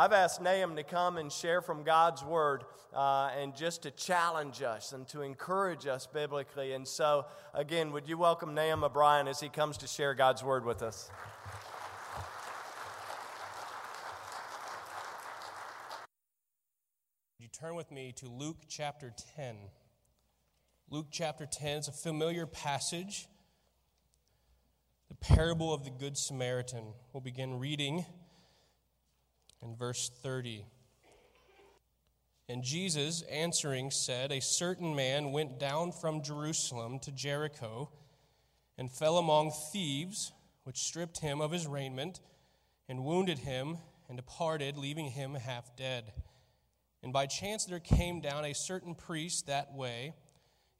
I've asked Nahum to come and share from God's Word uh, and just to challenge us and to encourage us biblically. And so, again, would you welcome Nahum O'Brien as he comes to share God's Word with us? You turn with me to Luke chapter 10. Luke chapter 10 is a familiar passage, the parable of the Good Samaritan. We'll begin reading in verse 30. And Jesus, answering, said, A certain man went down from Jerusalem to Jericho and fell among thieves, which stripped him of his raiment and wounded him and departed, leaving him half dead. And by chance there came down a certain priest that way,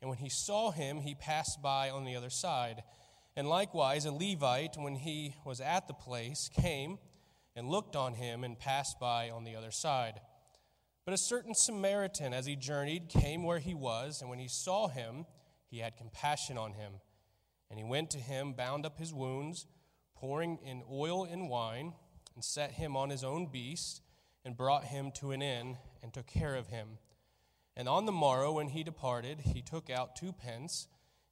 and when he saw him, he passed by on the other side. And likewise a Levite, when he was at the place, came and looked on him and passed by on the other side. But a certain Samaritan, as he journeyed, came where he was, and when he saw him, he had compassion on him. And he went to him, bound up his wounds, pouring in oil and wine, and set him on his own beast, and brought him to an inn, and took care of him. And on the morrow, when he departed, he took out two pence,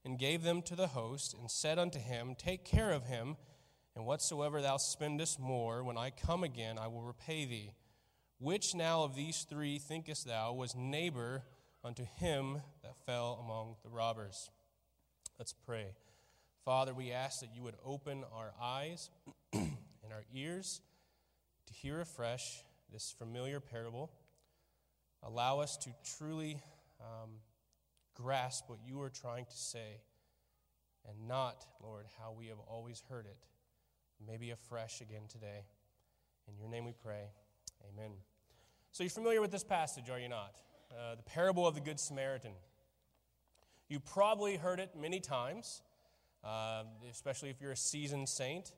and gave them to the host, and said unto him, Take care of him and whatsoever thou spendest more, when I come again, I will repay thee. Which now of these three thinkest thou was neighbor unto him that fell among the robbers? Let's pray. Father, we ask that you would open our eyes and our ears to hear afresh this familiar parable. Allow us to truly um, grasp what you are trying to say and not, Lord, how we have always heard it maybe afresh again today. In your name we pray. Amen. So, you're familiar with this passage, are you not? Uh, the parable of the Good Samaritan. You probably heard it many times, uh, especially if you're a seasoned saint.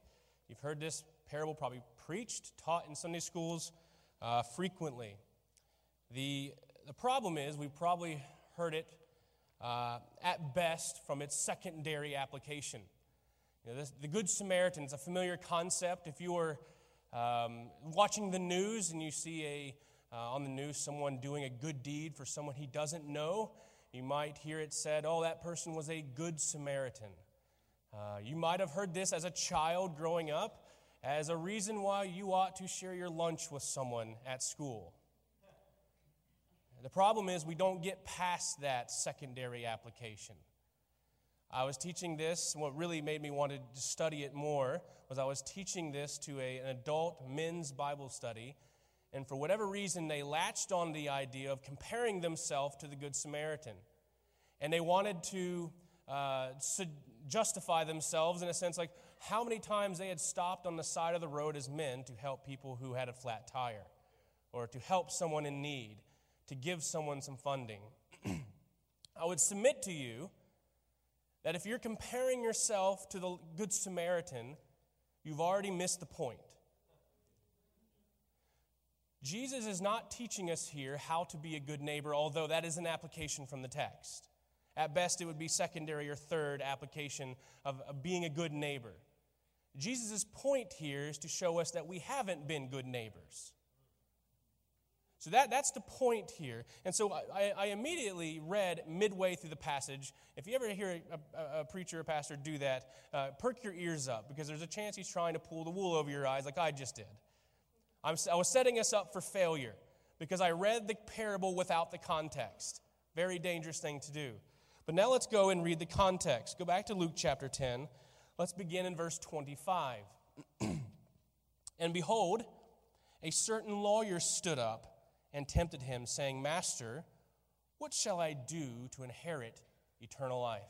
You've heard this parable probably preached, taught in Sunday schools uh, frequently. The, the problem is, we've probably heard it uh, at best from its secondary application. You know, this, the Good Samaritan is a familiar concept. If you are um, watching the news and you see a, uh, on the news someone doing a good deed for someone he doesn't know, you might hear it said, oh, that person was a good Samaritan. Uh, you might have heard this as a child growing up as a reason why you ought to share your lunch with someone at school. The problem is we don't get past that secondary application. I was teaching this, what really made me want to study it more was I was teaching this to a, an adult men's Bible study, and for whatever reason, they latched on the idea of comparing themselves to the Good Samaritan. And they wanted to uh, justify themselves in a sense like how many times they had stopped on the side of the road as men to help people who had a flat tire, or to help someone in need, to give someone some funding. I would submit to you that if you're comparing yourself to the Good Samaritan, you've already missed the point. Jesus is not teaching us here how to be a good neighbor, although that is an application from the text. At best, it would be secondary or third application of, being a good neighbor. Jesus' point here is to show us that we haven't been good neighbors. So that, that's the point here. And so I, I immediately read midway through the passage. If you ever hear a, a, a preacher or pastor do that, uh, perk your ears up because there's a chance he's trying to pull the wool over your eyes like I just did. I'm, I was setting us up for failure because I read the parable without the context. Very dangerous thing to do. But now let's go and read the context. Go back to Luke chapter 10. Let's begin in verse 25. and behold, a certain lawyer stood up and tempted him, saying, Master, what shall I do to inherit eternal life?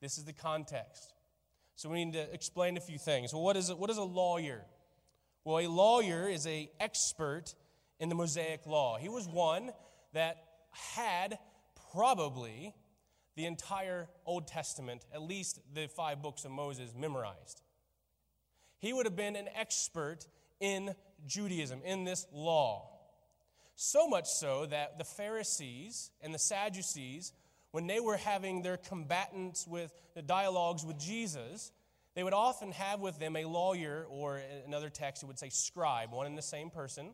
This is the context. So we need to explain a few things. Well, what is, what is a lawyer? Well, a lawyer is an expert in the Mosaic law. He was one that had probably the entire Old Testament, at least the five books of Moses, memorized. He would have been an expert in Judaism, in this law. So much so that the Pharisees and the Sadducees, when they were having their combatants with the dialogues with Jesus, they would often have with them a lawyer, or another text, it would say scribe, one and the same person.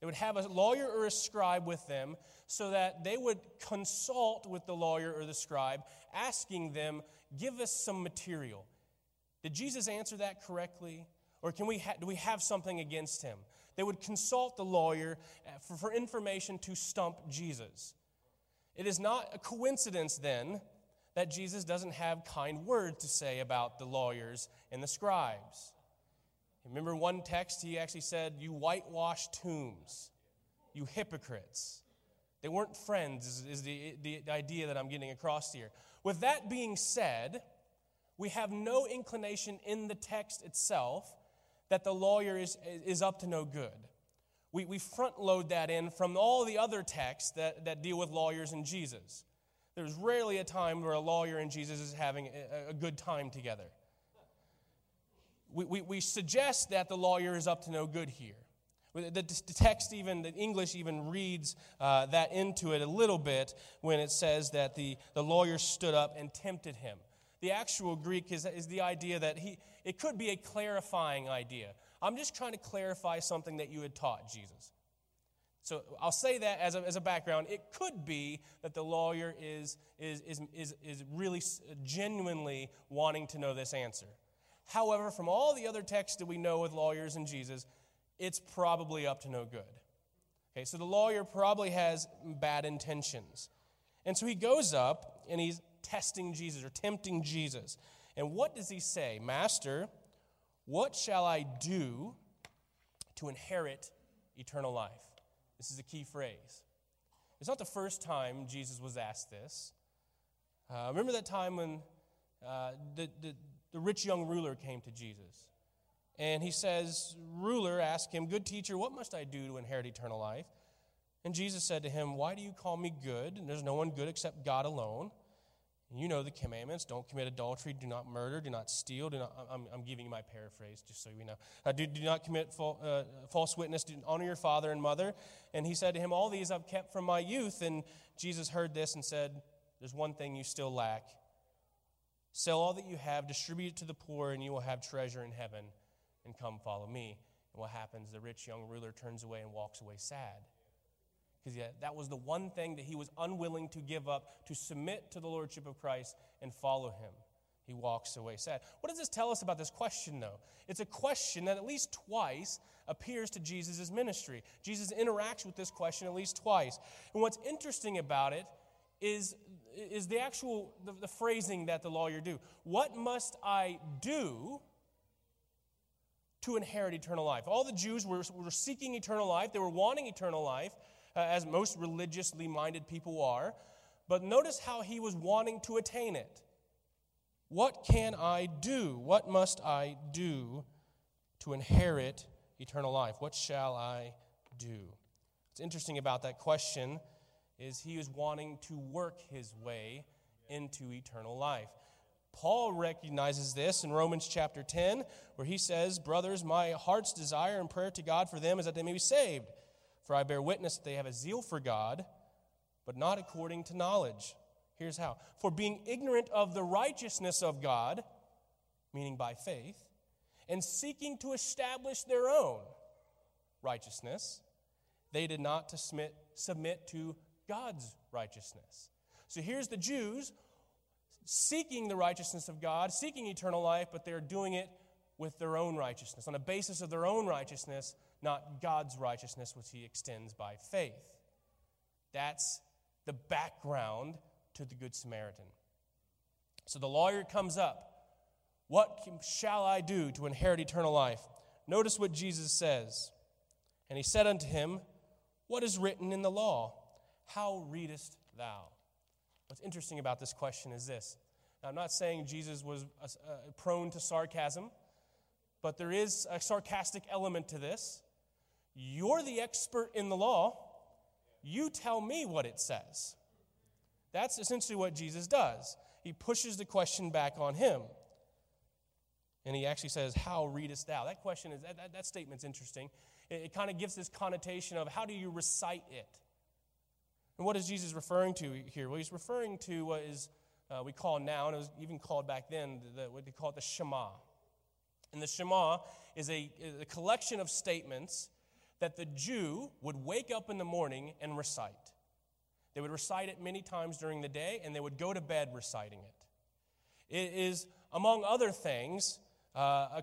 They would have a lawyer or a scribe with them so that they would consult with the lawyer or the scribe, asking them, Give us some material. Did Jesus answer that correctly? Or can we ha- do we have something against him? They would consult the lawyer uh, for, for information to stump Jesus. It is not a coincidence then that Jesus doesn't have kind words to say about the lawyers and the scribes. Remember one text, he actually said, You whitewash tombs, you hypocrites. They weren't friends, is, is the, the idea that I'm getting across here. With that being said, we have no inclination in the text itself that the lawyer is, is up to no good. We, we front load that in from all the other texts that, that deal with lawyers and Jesus. There's rarely a time where a lawyer and Jesus is having a, a good time together. We, we, we suggest that the lawyer is up to no good here. The, text, even, the English even reads uh, that into it a little bit when it says that the, the lawyer stood up and tempted him. The actual Greek is, is the idea that he, it could be a clarifying idea. I'm just trying to clarify something that you had taught, Jesus. So I'll say that as a, as a background. It could be that the lawyer is, is, is, is, is really genuinely wanting to know this answer. However, from all the other texts that we know with lawyers and Jesus, it's probably up to no good. Okay, so the lawyer probably has bad intentions. And so he goes up and he's testing Jesus or tempting Jesus. And what does he say? Master, what shall I do to inherit eternal life? This is a key phrase. It's not the first time Jesus was asked this. Uh, remember that time when uh, the, the, the rich young ruler came to Jesus? And he says, Ruler ask him, Good teacher, what must I do to inherit eternal life? And Jesus said to him, Why do you call me good? And there's no one good except God alone. You know the commandments don't commit adultery, do not murder, do not steal. Do not, I'm, I'm giving you my paraphrase just so you know. Uh, do, do not commit fal, uh, false witness, do, honor your father and mother. And he said to him, All these I've kept from my youth. And Jesus heard this and said, There's one thing you still lack. Sell all that you have, distribute it to the poor, and you will have treasure in heaven. And come follow me. And what happens? The rich young ruler turns away and walks away sad because that was the one thing that he was unwilling to give up to submit to the lordship of Christ and follow him. He walks away sad. What does this tell us about this question, though? It's a question that at least twice appears to Jesus' ministry. Jesus interacts with this question at least twice. And what's interesting about it is, is the actual the, the phrasing that the lawyer do. What must I do to inherit eternal life? All the Jews were, were seeking eternal life, they were wanting eternal life uh, as most religiously minded people are. But notice how he was wanting to attain it. What can I do? What must I do to inherit eternal life? What shall I do? What's interesting about that question is he is wanting to work his way into eternal life. Paul recognizes this in Romans chapter 10, where he says, Brothers, my heart's desire and prayer to God for them is that they may be saved. For I bear witness that they have a zeal for God, but not according to knowledge. Here's how. For being ignorant of the righteousness of God, meaning by faith, and seeking to establish their own righteousness, they did not to submit, submit to God's righteousness. So here's the Jews seeking the righteousness of God, seeking eternal life, but they're doing it with their own righteousness, on a basis of their own righteousness, not God's righteousness, which he extends by faith. That's the background to the Good Samaritan. So the lawyer comes up. What shall I do to inherit eternal life? Notice what Jesus says. And he said unto him, What is written in the law? How readest thou? What's interesting about this question is this. Now, I'm not saying Jesus was uh, prone to sarcasm, but there is a sarcastic element to this. You're the expert in the law. You tell me what it says. That's essentially what Jesus does. He pushes the question back on him. And he actually says, How readest thou? That question is, that, that, that statement's interesting. It, it kind of gives this connotation of how do you recite it? And what is Jesus referring to here? Well, he's referring to what is uh, we call now, and it was even called back then, the, what they call it the Shema. And the Shema is a, is a collection of statements that the Jew would wake up in the morning and recite. They would recite it many times during the day, and they would go to bed reciting it. It is, among other things, uh, a,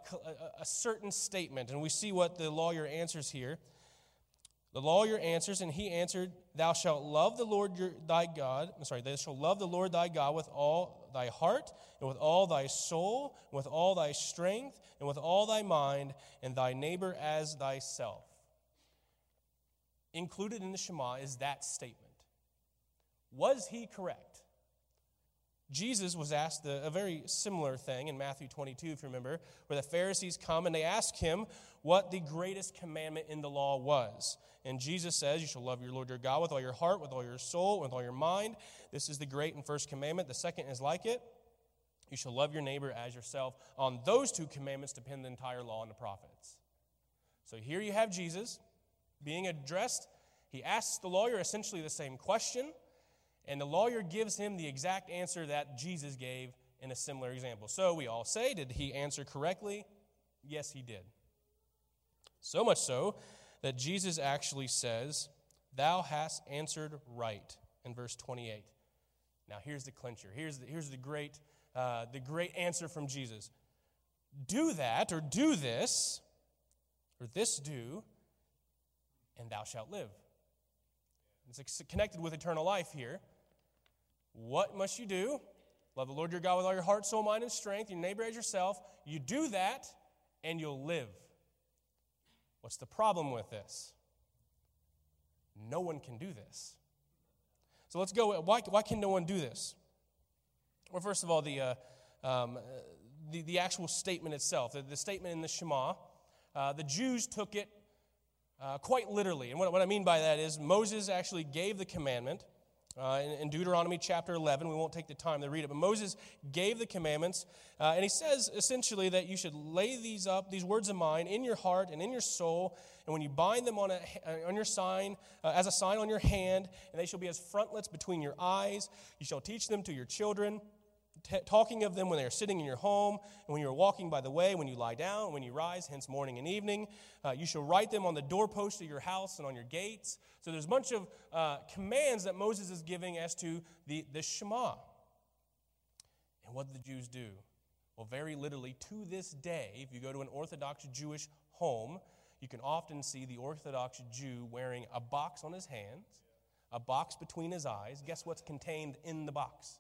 a, certain statement, and we see what the lawyer answers here. The lawyer answers, and he answered, Thou shalt love the Lord your, thy God. I'm sorry, thou shalt love the Lord thy God with all thy heart, and with all thy soul, and with all thy strength, and with all thy mind, and thy neighbor as thyself. Included in the Shema is that statement. Was he correct? Jesus was asked a, very similar thing in Matthew 22, if you remember, where the Pharisees come and they ask him what the greatest commandment in the law was. And Jesus says, You shall love your Lord your God with all your heart, with all your soul, with all your mind. This is the great and first commandment. The second is like it. You shall love your neighbor as yourself. On those two commandments depend the entire law and the prophets. So here you have Jesus being addressed. He asks the lawyer essentially the same question. And the lawyer gives him the exact answer that Jesus gave in a similar example. So we all say, did he answer correctly? Yes, he did. So much so that Jesus actually says, Thou hast answered right in verse 28. Now here's the clincher. Here's the, here's the, great, uh, the great answer from Jesus. Do that or do this, or this do, and thou shalt live. It's connected with eternal life here. What must you do? Love the Lord your God with all your heart, soul, mind, and strength, your neighbor as yourself. You do that, and you'll live. What's the problem with this? No one can do this. So let's go. Why, why can no one do this? Well, first of all, the, uh, um, the, the, actual statement itself, the, the statement in the Shema, uh, the Jews took it uh, quite literally. And what, what I mean by that is Moses actually gave the commandment. Uh, in, in, Deuteronomy chapter 11, we won't take the time to read it, but Moses gave the commandments, uh, and he says essentially that you should lay these up, these words of mine, in your heart and in your soul, and when you bind them on, a, uh, on your sign, uh, as a sign on your hand, and they shall be as frontlets between your eyes, you shall teach them to your children t- talking of them when they are sitting in your home, and when you are walking by the way, when you lie down, when you rise, hence morning and evening. Uh, you shall write them on the doorpost of your house and on your gates. So there's a bunch of uh, commands that Moses is giving as to the, the Shema. And what did the Jews do? Well, very literally, to this day, if you go to an Orthodox Jewish home, you can often see the Orthodox Jew wearing a box on his hands, a box between his eyes. Guess what's contained in the box?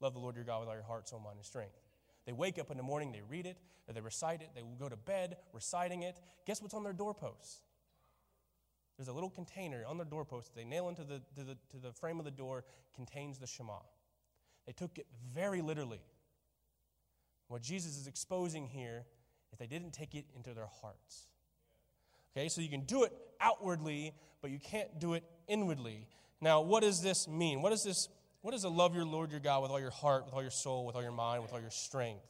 Love the Lord your God with all your heart, soul, mind, and strength. They wake up in the morning, they read it, they recite it, they will go to bed reciting it. Guess what's on their doorposts? There's a little container on their doorpost they nail into the, to the, to the frame of the door, contains the Shema. They took it very literally. What Jesus is exposing here is they didn't take it into their hearts. Okay, so you can do it outwardly, but you can't do it inwardly. Now, what does this mean? What does this what does to love your Lord your God with all your heart, with all your soul, with all your mind, with all your strength?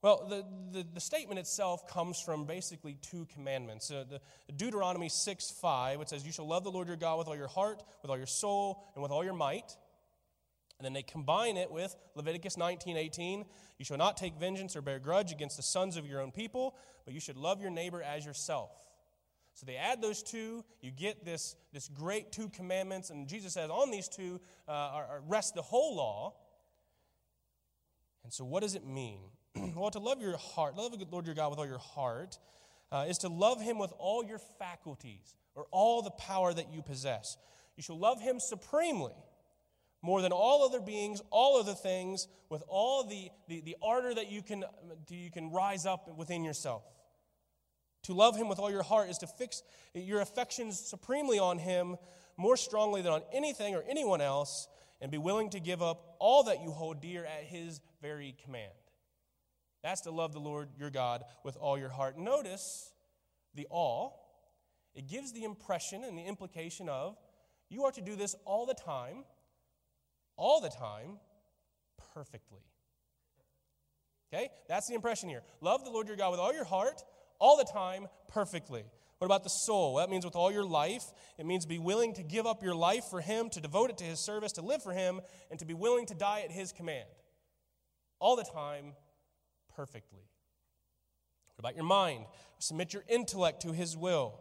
Well, the, the, the statement itself comes from basically two commandments. Uh, the, Deuteronomy 6 5, it says, You shall love the Lord your God with all your heart, with all your soul, and with all your might. And then they combine it with Leviticus 19 18. You shall not take vengeance or bear grudge against the sons of your own people, but you should love your neighbor as yourself. So they add those two, you get this, this great two commandments, and Jesus says, on these two uh, are, are rest the whole law. And so, what does it mean? well, to love your heart, love the Lord your God with all your heart, uh, is to love him with all your faculties or all the power that you possess. You shall love him supremely, more than all other beings, all other things, with all the, the, the ardor that you can, you can rise up within yourself. To love him with all your heart is to fix your affections supremely on him more strongly than on anything or anyone else and be willing to give up all that you hold dear at his very command. That's to love the Lord your God with all your heart. Notice the all. It gives the impression and the implication of you are to do this all the time, all the time, perfectly. Okay? That's the impression here. Love the Lord your God with all your heart, all the time perfectly. What about the soul? Well, that means with all your life. It means be willing to give up your life for Him, to devote it to His service, to live for Him, and to be willing to die at His command. All the time, perfectly. What about your mind? Submit your intellect to His will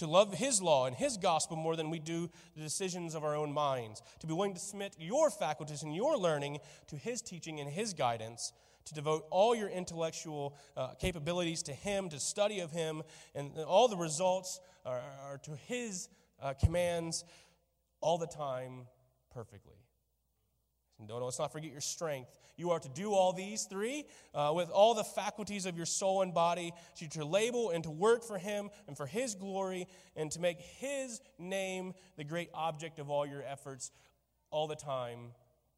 to love His law and His gospel more than we do the decisions of our own minds, to be willing to submit your faculties and your learning to His teaching and His guidance, to devote all your intellectual uh, capabilities to Him, to study of Him, and all the results are, are to His uh, commands all the time perfectly. Don't let's not forget your strength. You are to do all these three uh, with all the faculties of your soul and body, so to label and to work for Him and for His glory, and to make His name the great object of all your efforts all the time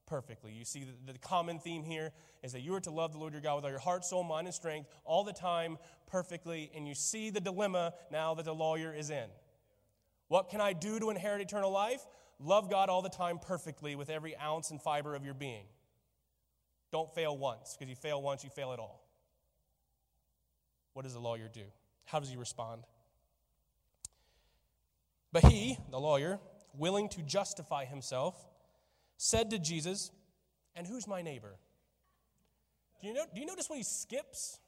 perfectly. You see, the, the common theme here is that you are to love the Lord your God with all your heart, soul, mind, and strength all the time perfectly. And you see the dilemma now that the lawyer is in. What can I do to inherit eternal life? Love God all the time perfectly with every ounce and fiber of your being. Don't fail once, because you fail once, you fail it all. What does the lawyer do? How does he respond? But he, the lawyer, willing to justify himself, said to Jesus, And who's my neighbor? Do you, know, do you notice what he skips?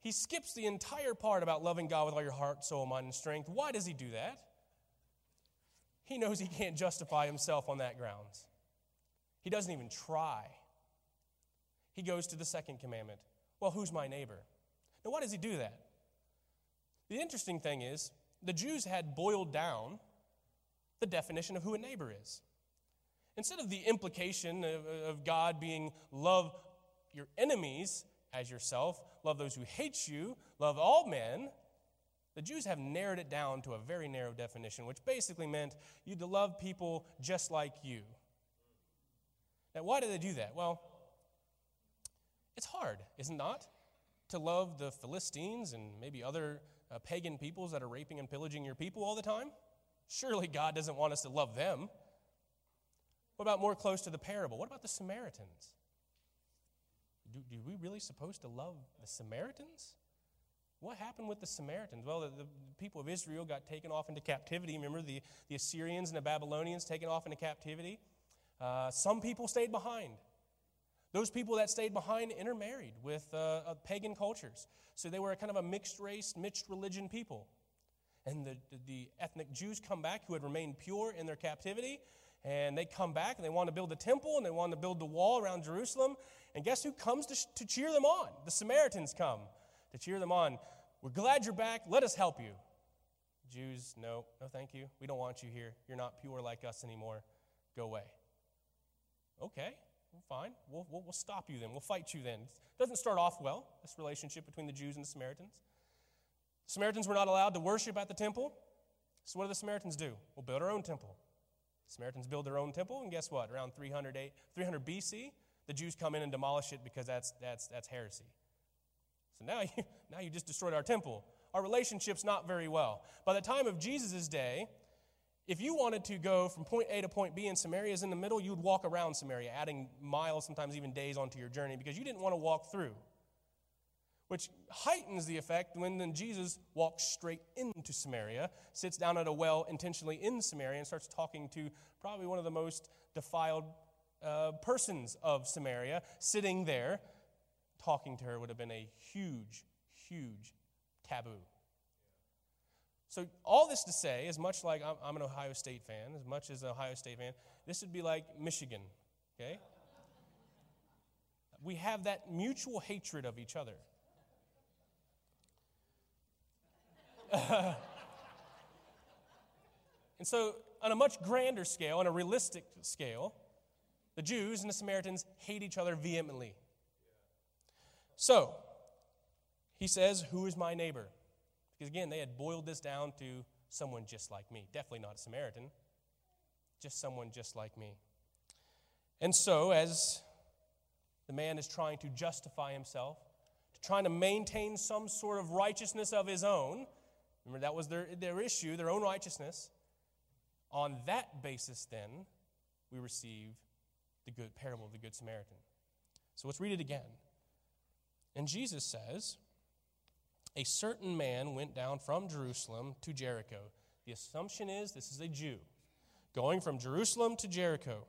He skips the entire part about loving God with all your heart, soul, mind, and strength. Why does he do that? He knows he can't justify himself on that grounds. He doesn't even try. He goes to the second commandment. Well, who's my neighbor? Now, why does he do that? The interesting thing is, the Jews had boiled down the definition of who a neighbor is. Instead of the implication of, of God being love your enemies as yourself, love those who hate you, love all men, the Jews have narrowed it down to a very narrow definition, which basically meant you to love people just like you. Now, why do they do that? Well, it's hard, is it not? To love the Philistines and maybe other uh, pagan peoples that are raping and pillaging your people all the time? Surely God doesn't want us to love them. What about more close to the parable? What about the Samaritans? Do, do we really supposed to love the Samaritans? What happened with the Samaritans? Well, the, the, people of Israel got taken off into captivity. Remember the, the Assyrians and the Babylonians taken off into captivity? Uh, some people stayed behind. Those people that stayed behind intermarried with uh, uh, pagan cultures. So they were kind of a mixed race, mixed religion people. And the, the ethnic Jews come back who had remained pure in their captivity. And they come back and they want to build the temple and they want to build the wall around Jerusalem. And guess who comes to, to cheer them on? The Samaritans come to cheer them on. We're glad you're back. Let us help you. Jews, no, no, thank you. We don't want you here. You're not pure like us anymore. Go away. Okay, fine. We'll, we'll, we'll stop you then. We'll fight you then. It doesn't start off well, this relationship between the Jews and the Samaritans. The Samaritans were not allowed to worship at the temple. So, what do the Samaritans do? We'll build our own temple. Samaritans build their own temple, and guess what? Around 300, 300 BC, the Jews come in and demolish it because that's, that's, that's heresy. So now you, now you just destroyed our temple. Our relationship's not very well. By the time of Jesus' day, if you wanted to go from point A to point B and Samaria is in the middle, you would walk around Samaria, adding miles, sometimes even days onto your journey because you didn't want to walk through. Which heightens the effect when then Jesus walks straight into Samaria, sits down at a well intentionally in Samaria, and starts talking to probably one of the most defiled uh, persons of Samaria, sitting there talking to her would have been a huge, huge taboo. So, all this to say, as much like I'm, I'm, an Ohio State fan, as much as an Ohio State fan, this would be like Michigan, okay? We have that mutual hatred of each other. and so, on a much grander scale, on a realistic scale, the Jews and the Samaritans hate each other vehemently. So, he says, Who is my neighbor? Because again, they had boiled this down to someone just like me. Definitely not a Samaritan, just someone just like me. And so, as the man is trying to justify himself, trying to maintain some sort of righteousness of his own, remember that was their, their issue, their own righteousness. On that basis, then, we receive the good parable of the Good Samaritan. So let's read it again. And Jesus says, a certain man went down from Jerusalem to Jericho. The assumption is this is a Jew going from Jerusalem to Jericho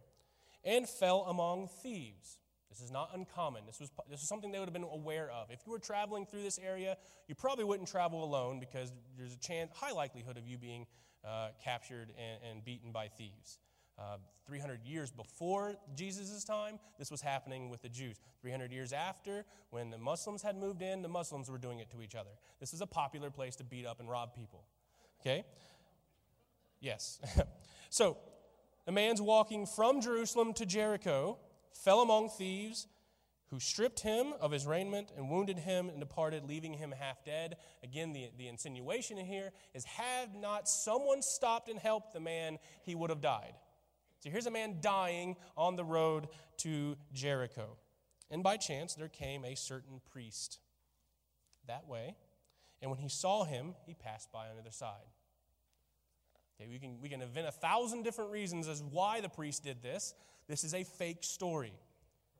and fell among thieves. This is not uncommon. This was, this was something they would have been aware of. If you were traveling through this area, you probably wouldn't travel alone because there's a chance, high likelihood of you being uh, captured and, and, beaten by thieves. Uh, 300 years before Jesus' time, this was happening with the Jews. 300 years after, when the Muslims had moved in, the Muslims were doing it to each other. This was a popular place to beat up and rob people. Okay? Yes. so, a man's walking from Jerusalem to Jericho, fell among thieves, who stripped him of his raiment and wounded him and departed, leaving him half dead. Again, the, the insinuation here is had not someone stopped and helped the man, he would have died. So here's a man dying on the road to Jericho. And by chance, there came a certain priest that way. And when he saw him, he passed by on the other side. Okay, we can, we can invent a thousand different reasons as why the priest did this. This is a fake story.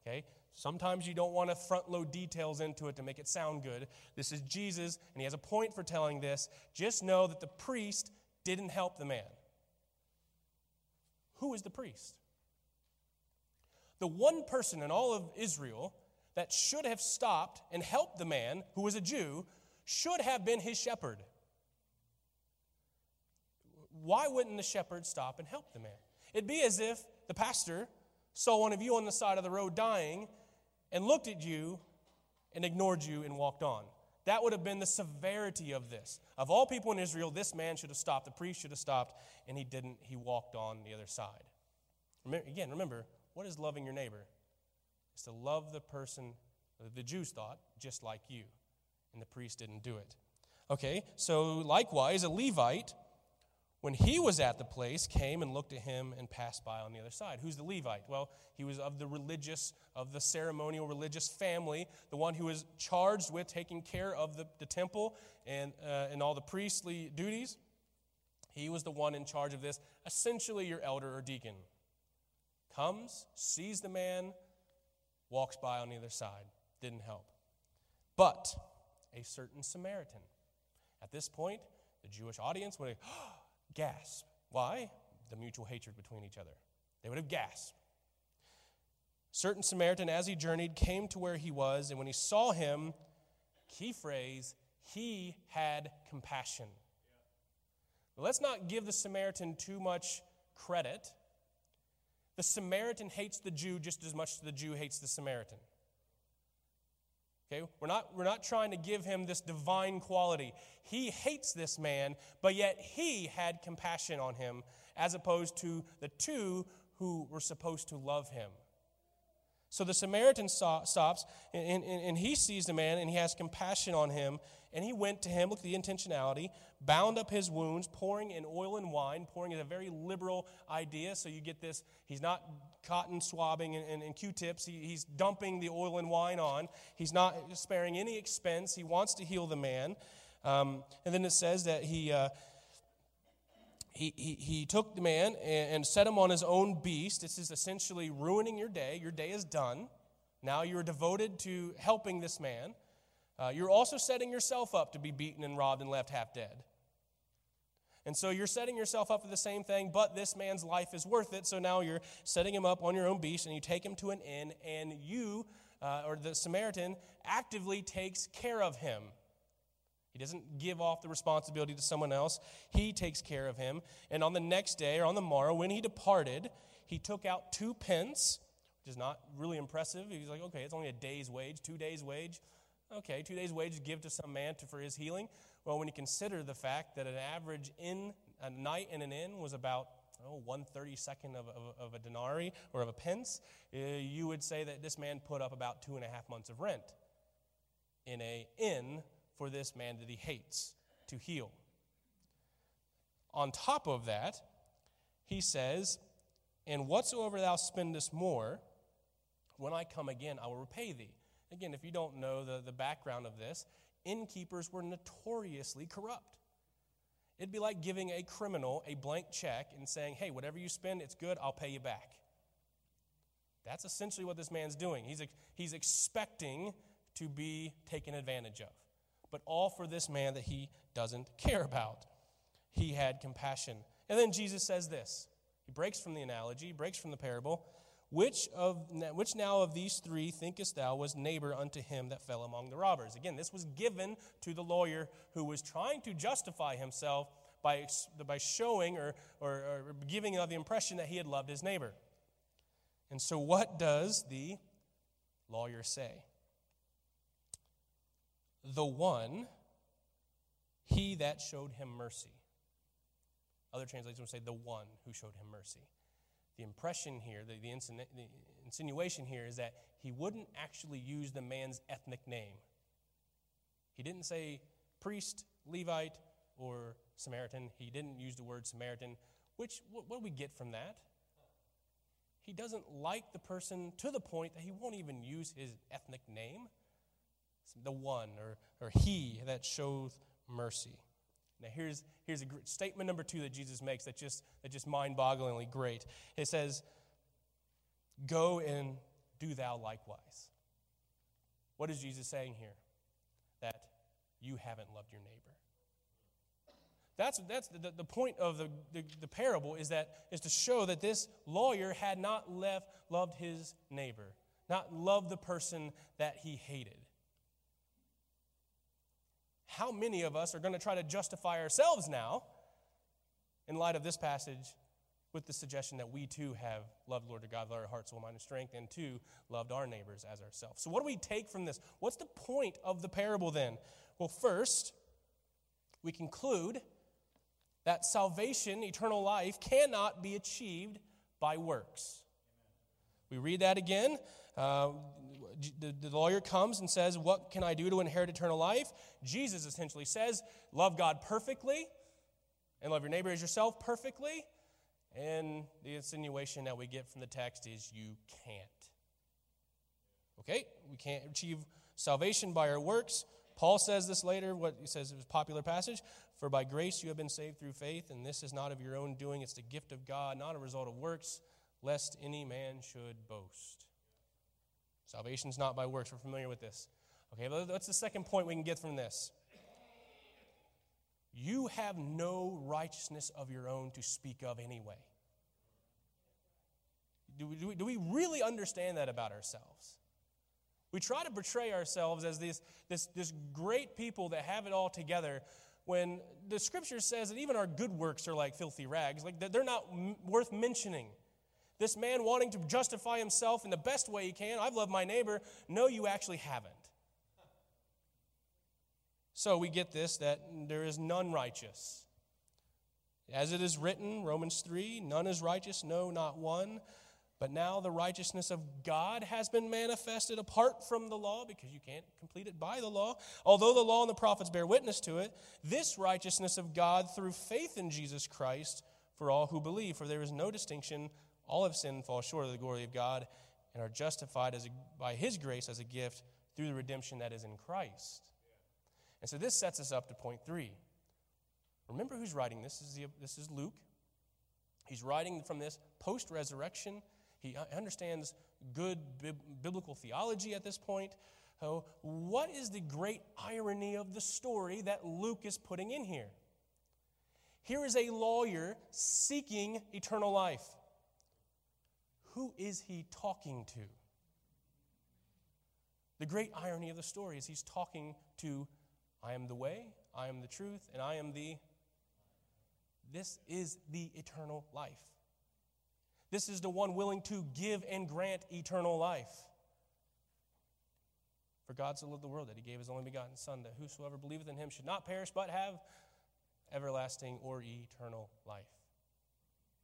Okay? Sometimes you don't want to front load details into it to make it sound good. This is Jesus, and he has a point for telling this. Just know that the priest didn't help the man. Who is the priest? The one person in all of Israel that should have stopped and helped the man, who was a Jew, should have been his shepherd. Why wouldn't the shepherd stop and help the man? It'd be as if the pastor saw one of you on the side of the road dying and looked at you and ignored you and walked on. That would have been the severity of this. Of all people in Israel, this man should have stopped. The priest should have stopped, and he didn't. He walked on the other side. Remember, again, remember, what is loving your neighbor? It's to love the person, the Jews thought, just like you. And the priest didn't do it. Okay, so likewise, a Levite when he was at the place, came and looked at him and passed by on the other side. Who's the Levite? Well, he was of the religious, of the ceremonial religious family, the one who was charged with taking care of the, the temple and, uh, and all the priestly duties. He was the one in charge of this, essentially your elder or deacon. Comes, sees the man, walks by on the other side. Didn't help. But a certain Samaritan. At this point, the Jewish audience would have, oh, gasp. Why? The mutual hatred between each other. They would have gasped. Certain Samaritan, as he journeyed, came to where he was, and when he saw him, key phrase, he had compassion. Let's not give the Samaritan too much credit. The Samaritan hates the Jew just as much as the Jew hates the Samaritan. Okay, we're not, we're not trying to give him this divine quality. He hates this man, but yet he had compassion on him, as opposed to the two who were supposed to love him. So the Samaritan stops and, and, and, he sees the man and he has compassion on him. And he went to him, look at the intentionality, bound up his wounds, pouring in oil and wine. Pouring is a very liberal idea. So you get this, he's not cotton swabbing and, and, and Q tips. He, he's dumping the oil and wine on. He's not sparing any expense. He wants to heal the man. Um, and then it says that he. Uh, he, he, he took the man and, and set him on his own beast. This is essentially ruining your day. Your day is done. Now you're devoted to helping this man. Uh, you're also setting yourself up to be beaten and robbed and left half dead. And so you're setting yourself up for the same thing, but this man's life is worth it. So now you're setting him up on your own beast and you take him to an inn, and you, uh, or the Samaritan, actively takes care of him. He doesn't give off the responsibility to someone else. He takes care of him. And on the next day or on the morrow, when he departed, he took out two pence, which is not really impressive. He's like, okay, it's only a day's wage, two days' wage. Okay, two days' wage to give to some man to, for his healing. Well, when you consider the fact that an average in a night in an inn was about oh, one thirty second of, of, of a denarii or of a pence, uh, you would say that this man put up about two and a half months of rent in a inn for this man that he hates to heal. On top of that, he says, And whatsoever thou spendest more, when I come again, I will repay thee. Again, if you don't know the, the background of this, innkeepers were notoriously corrupt. It'd be like giving a criminal a blank check and saying, hey, whatever you spend, it's good, I'll pay you back. That's essentially what this man's doing. He's, he's expecting to be taken advantage of. but all for this man that he doesn't care about. He had compassion. And then Jesus says this. He breaks from the analogy, breaks from the parable. Which, of, which now of these three thinkest thou was neighbor unto him that fell among the robbers? Again, this was given to the lawyer who was trying to justify himself by, by showing or, or, or giving the impression that he had loved his neighbor. And so, what does the lawyer say? The one, he that showed him mercy. Other translations would say, the one who showed him mercy. The impression here, the, the, insinu- the insinuation here is that he wouldn't actually use the man's ethnic name. He didn't say priest, Levite, or Samaritan. He didn't use the word Samaritan, which, what, what do we get from that? He doesn't like the person to the point that he won't even use his ethnic name. The one or, or he that shows mercy. Now, here's, here's a statement number two that Jesus makes that just, that just mind bogglingly great. It says, Go and do thou likewise. What is Jesus saying here? That you haven't loved your neighbor. That's, that's the, the point of the, the, the, parable is that is to show that this lawyer had not left, loved his neighbor, not loved the person that he hated. How many of us are going to try to justify ourselves now in light of this passage with the suggestion that we too have loved Lord our God with our heart, soul, mind, and strength, and too loved our neighbors as ourselves? So, what do we take from this? What's the point of the parable then? Well, first, we conclude that salvation, eternal life, cannot be achieved by works. We read that again. Uh, the, the lawyer comes and says, What can I do to inherit eternal life? Jesus essentially says, Love God perfectly and love your neighbor as yourself perfectly. And the insinuation that we get from the text is, You can't. Okay? We can't achieve salvation by our works. Paul says this later, what he says is a popular passage. For by grace you have been saved through faith, and this is not of your own doing, it's the gift of God, not a result of works, lest any man should boast. Salvation is not by works. We're familiar with this. Okay, that's the second point we can get from this. You have no righteousness of your own to speak of anyway. Do we, do we, do we really understand that about ourselves? We try to portray ourselves as this, this, this great people that have it all together when the scripture says that even our good works are like filthy rags, like they're not worth mentioning. This man wanting to justify himself in the best way he can, I've loved my neighbor. No, you actually haven't. So we get this that there is none righteous. As it is written, Romans 3 none is righteous, no, not one. But now the righteousness of God has been manifested apart from the law, because you can't complete it by the law. Although the law and the prophets bear witness to it, this righteousness of God through faith in Jesus Christ for all who believe. For there is no distinction. All have sinned and fall short of the glory of God and are justified as a, by his grace as a gift through the redemption that is in Christ. And so this sets us up to point three. Remember who's writing this? This is, the, this is Luke. He's writing from this post resurrection he understands good biblical theology at this point. So, what is the great irony of the story that Luke is putting in here? Here is a lawyer seeking eternal life. Who is he talking to? The great irony of the story is he's talking to I am the way, I am the truth, and I am the. This is the eternal life. This is the one willing to give and grant eternal life. For God so loved the world that he gave his only begotten Son, that whosoever believeth in him should not perish, but have everlasting or eternal life.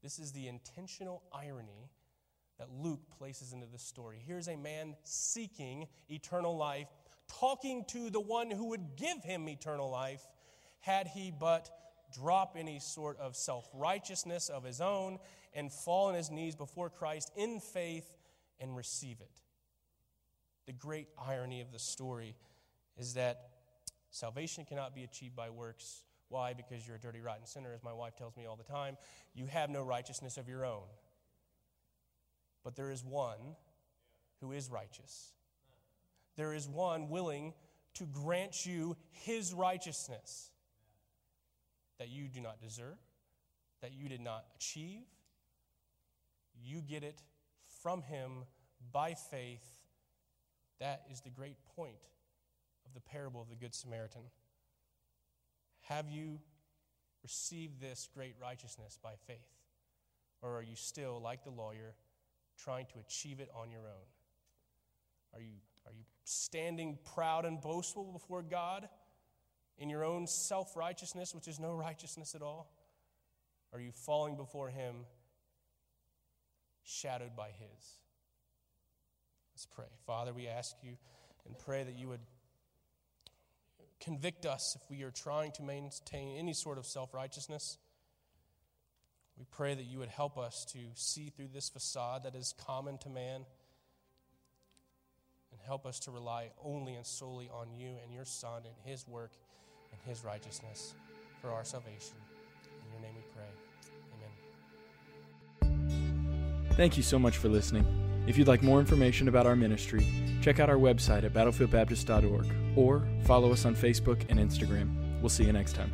This is the intentional irony that Luke places into this story. Here's a man seeking eternal life, talking to the one who would give him eternal life, had he but drop any sort of self righteousness of his own and fall on his knees before Christ in faith and receive it. The great irony of the story is that salvation cannot be achieved by works. Why? Because you're a dirty, rotten sinner, as my wife tells me all the time. You have no righteousness of your own. But there is one who is righteous. There is one willing to grant you his righteousness that you do not deserve, that you did not achieve. You get it from him by faith. That is the great point of the parable of the Good Samaritan. Have you received this great righteousness by faith? Or are you still, like the lawyer, trying to achieve it on your own? Are you, are you standing proud and boastful before God in your own self righteousness, which is no righteousness at all? Are you falling before Him shadowed by His? Let's pray. Father, we ask you and pray that you would convict us if we are trying to maintain any sort of self righteousness. We pray that you would help us to see through this facade that is common to man and help us to rely only and solely on you and your Son and his work and his righteousness for our salvation. In your name we pray. Amen. Thank you so much for listening. If you'd like more information about our ministry, check out our website at battlefieldbaptist.org or follow us on Facebook and Instagram. We'll see you next time.